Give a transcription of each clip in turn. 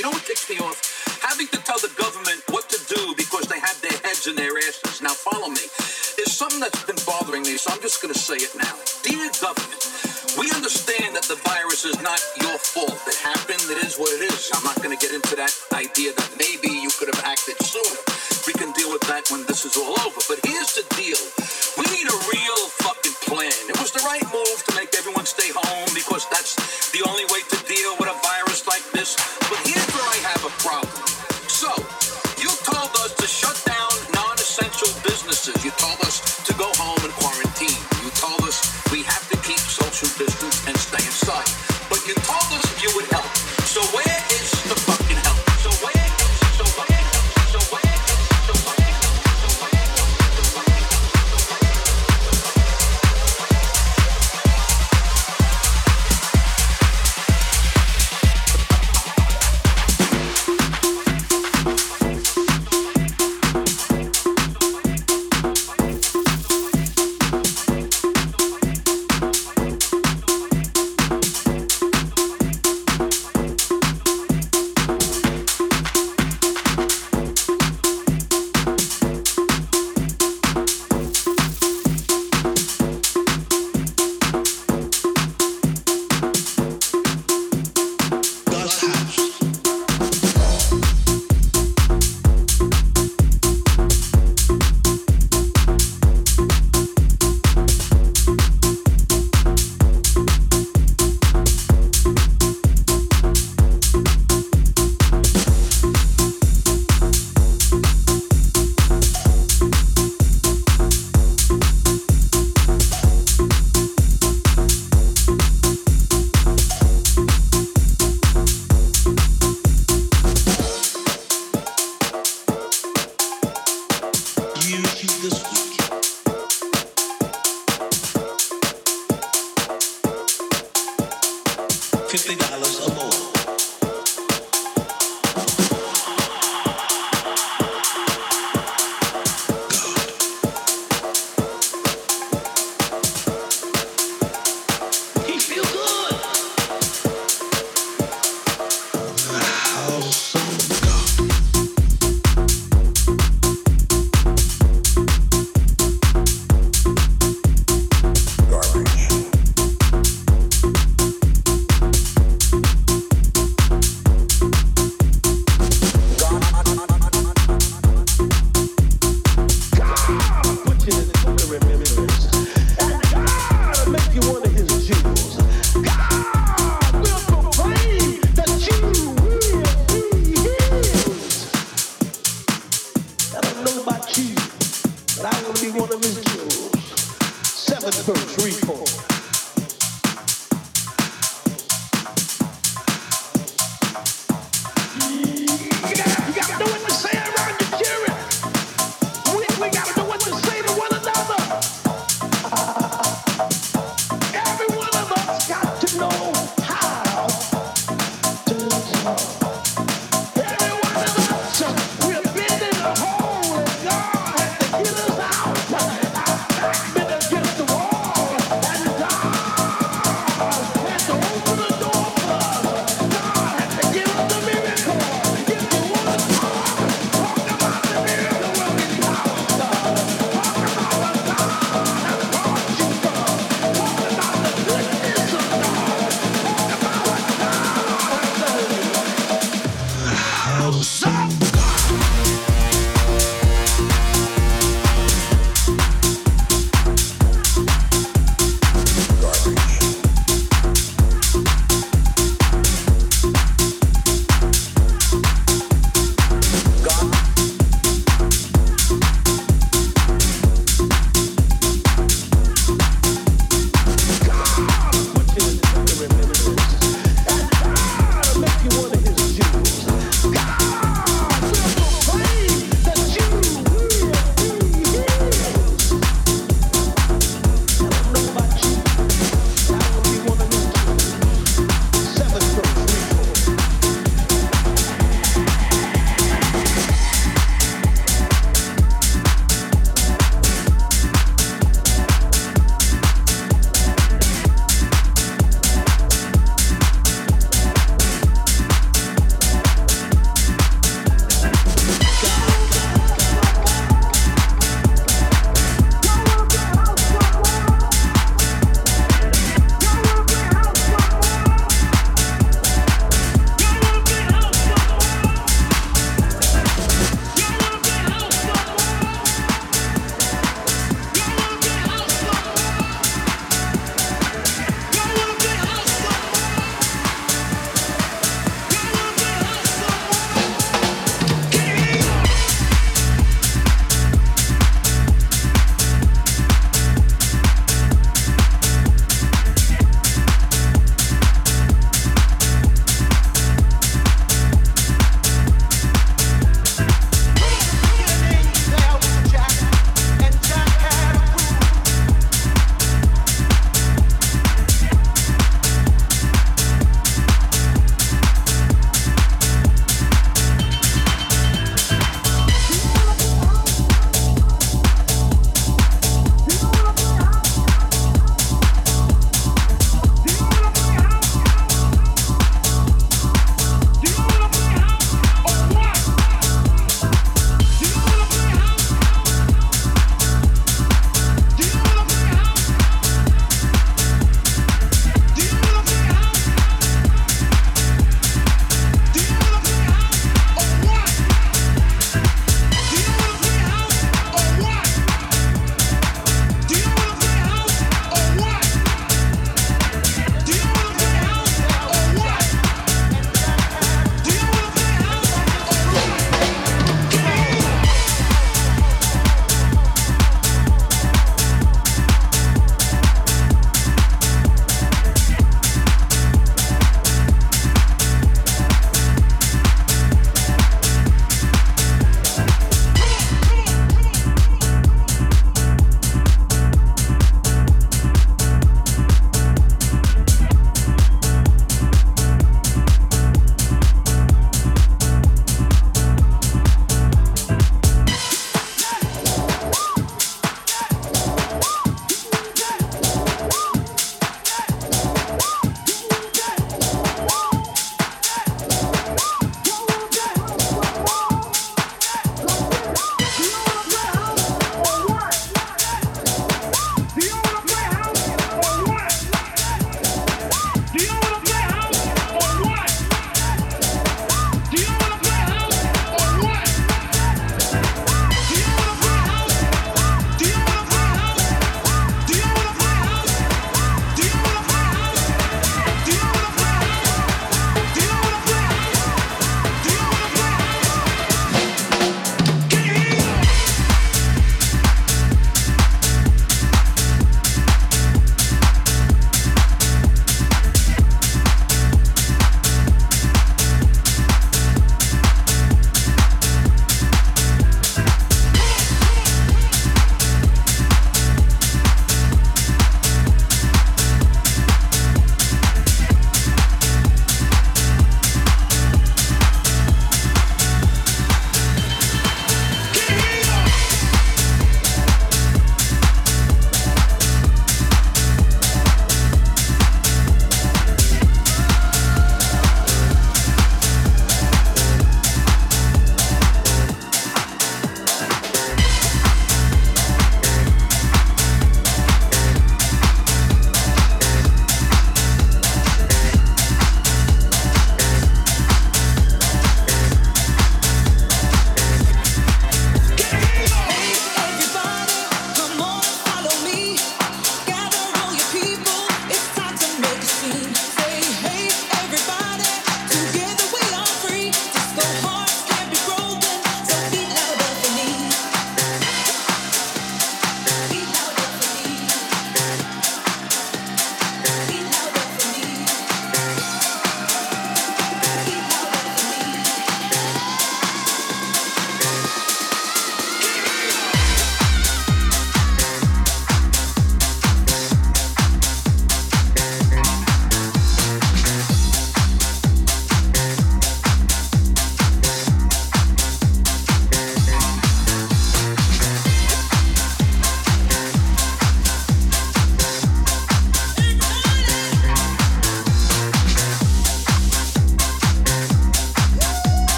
You know what ticks me off? Having to tell the government what to do because they have their heads in their asses. Now, follow me. There's something that's been bothering me, so I'm just going to say it now. Dear government, we understand that the virus is not your fault. It happened. It is what it is. I'm not going to get into that idea that maybe you could have acted sooner. We can deal with that when this is all over. But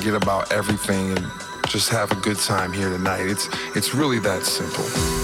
forget about everything and just have a good time here tonight. It's it's really that simple.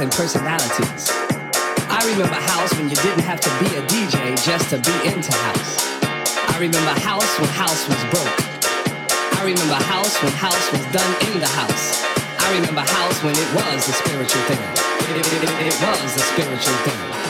And personalities. I remember house when you didn't have to be a DJ just to be into house. I remember house when house was broke. I remember house when house was done in the house. I remember house when it was a spiritual thing. It, it, it, it was a spiritual thing.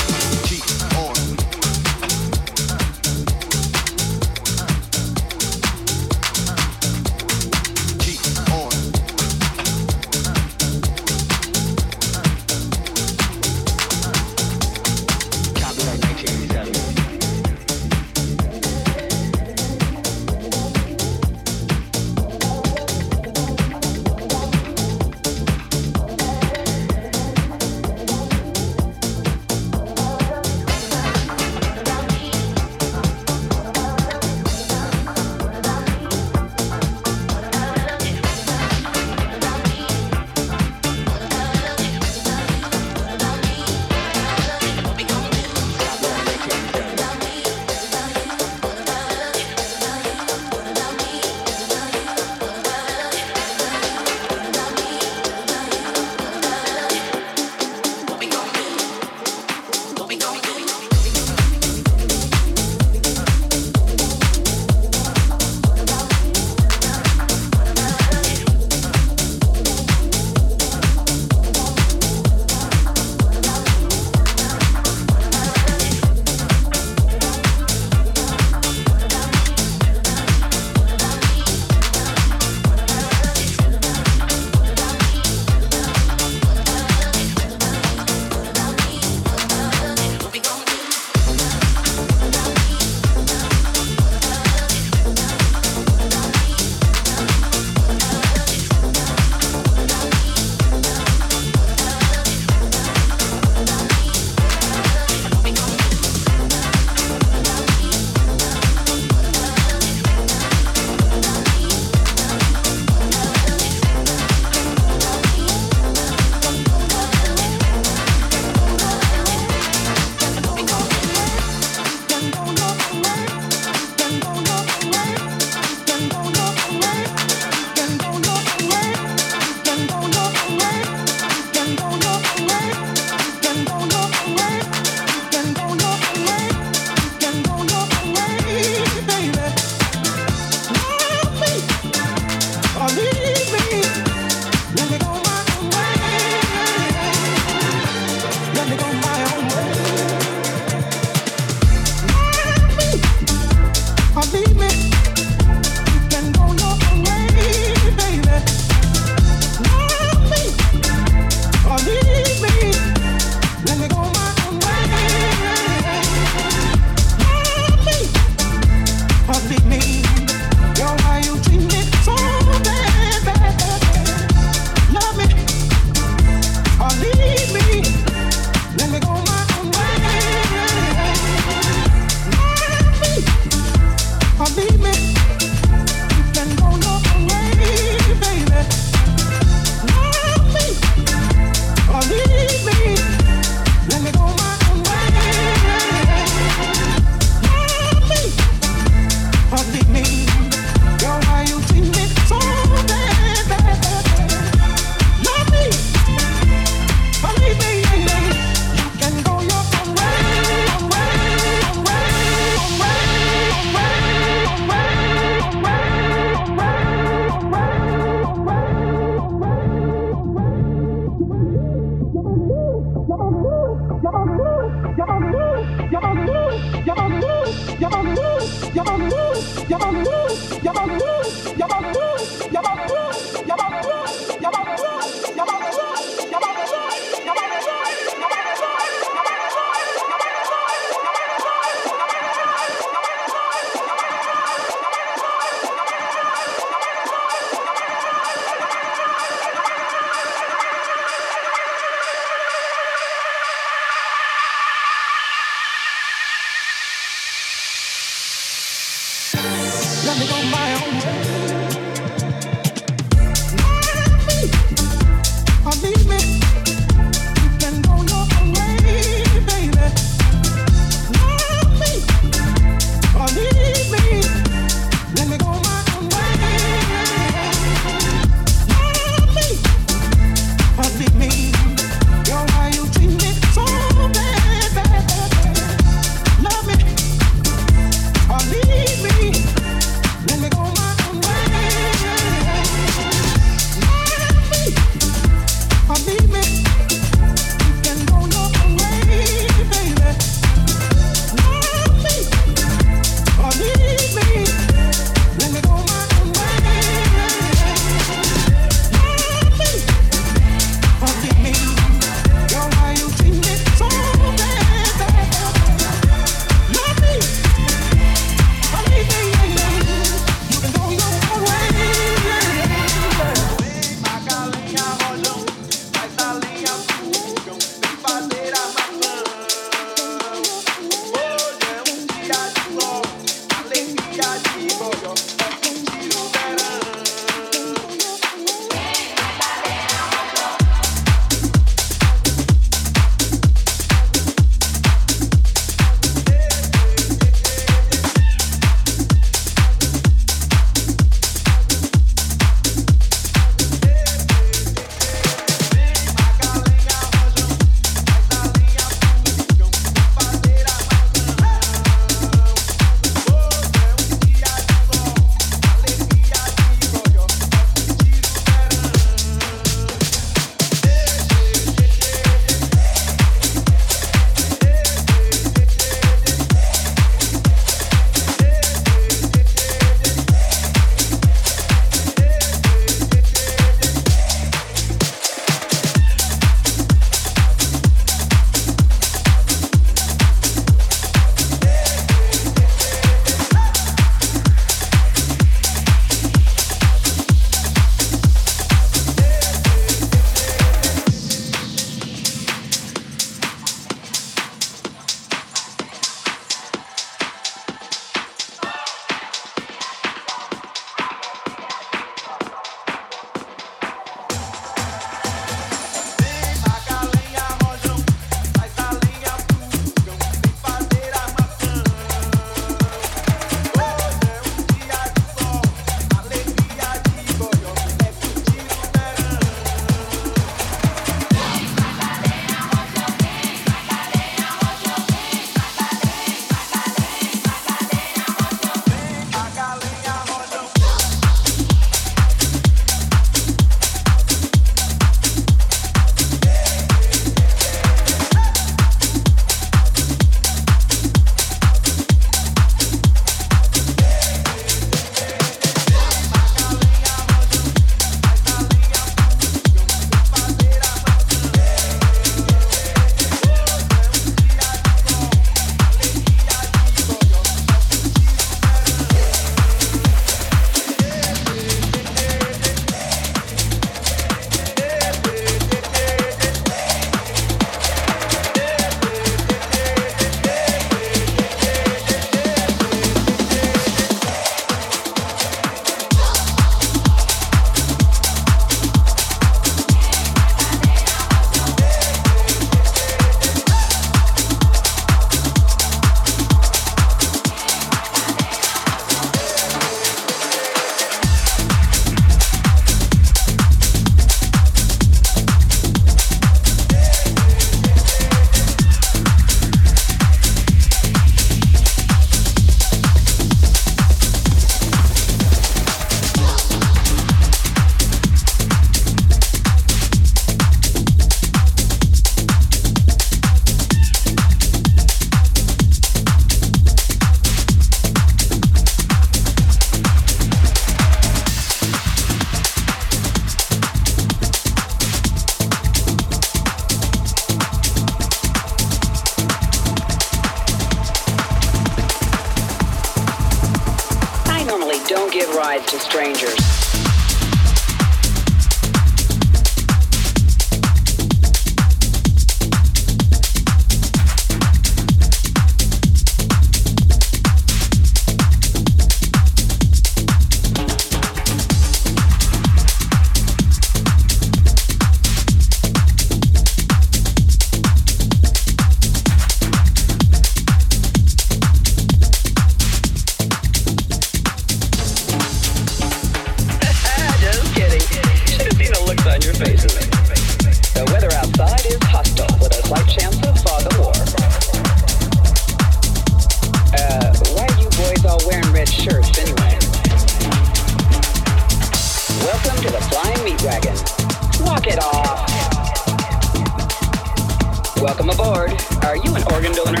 donor.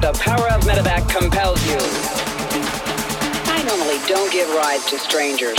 The power of Medivac compels you. I normally don't give rides to strangers.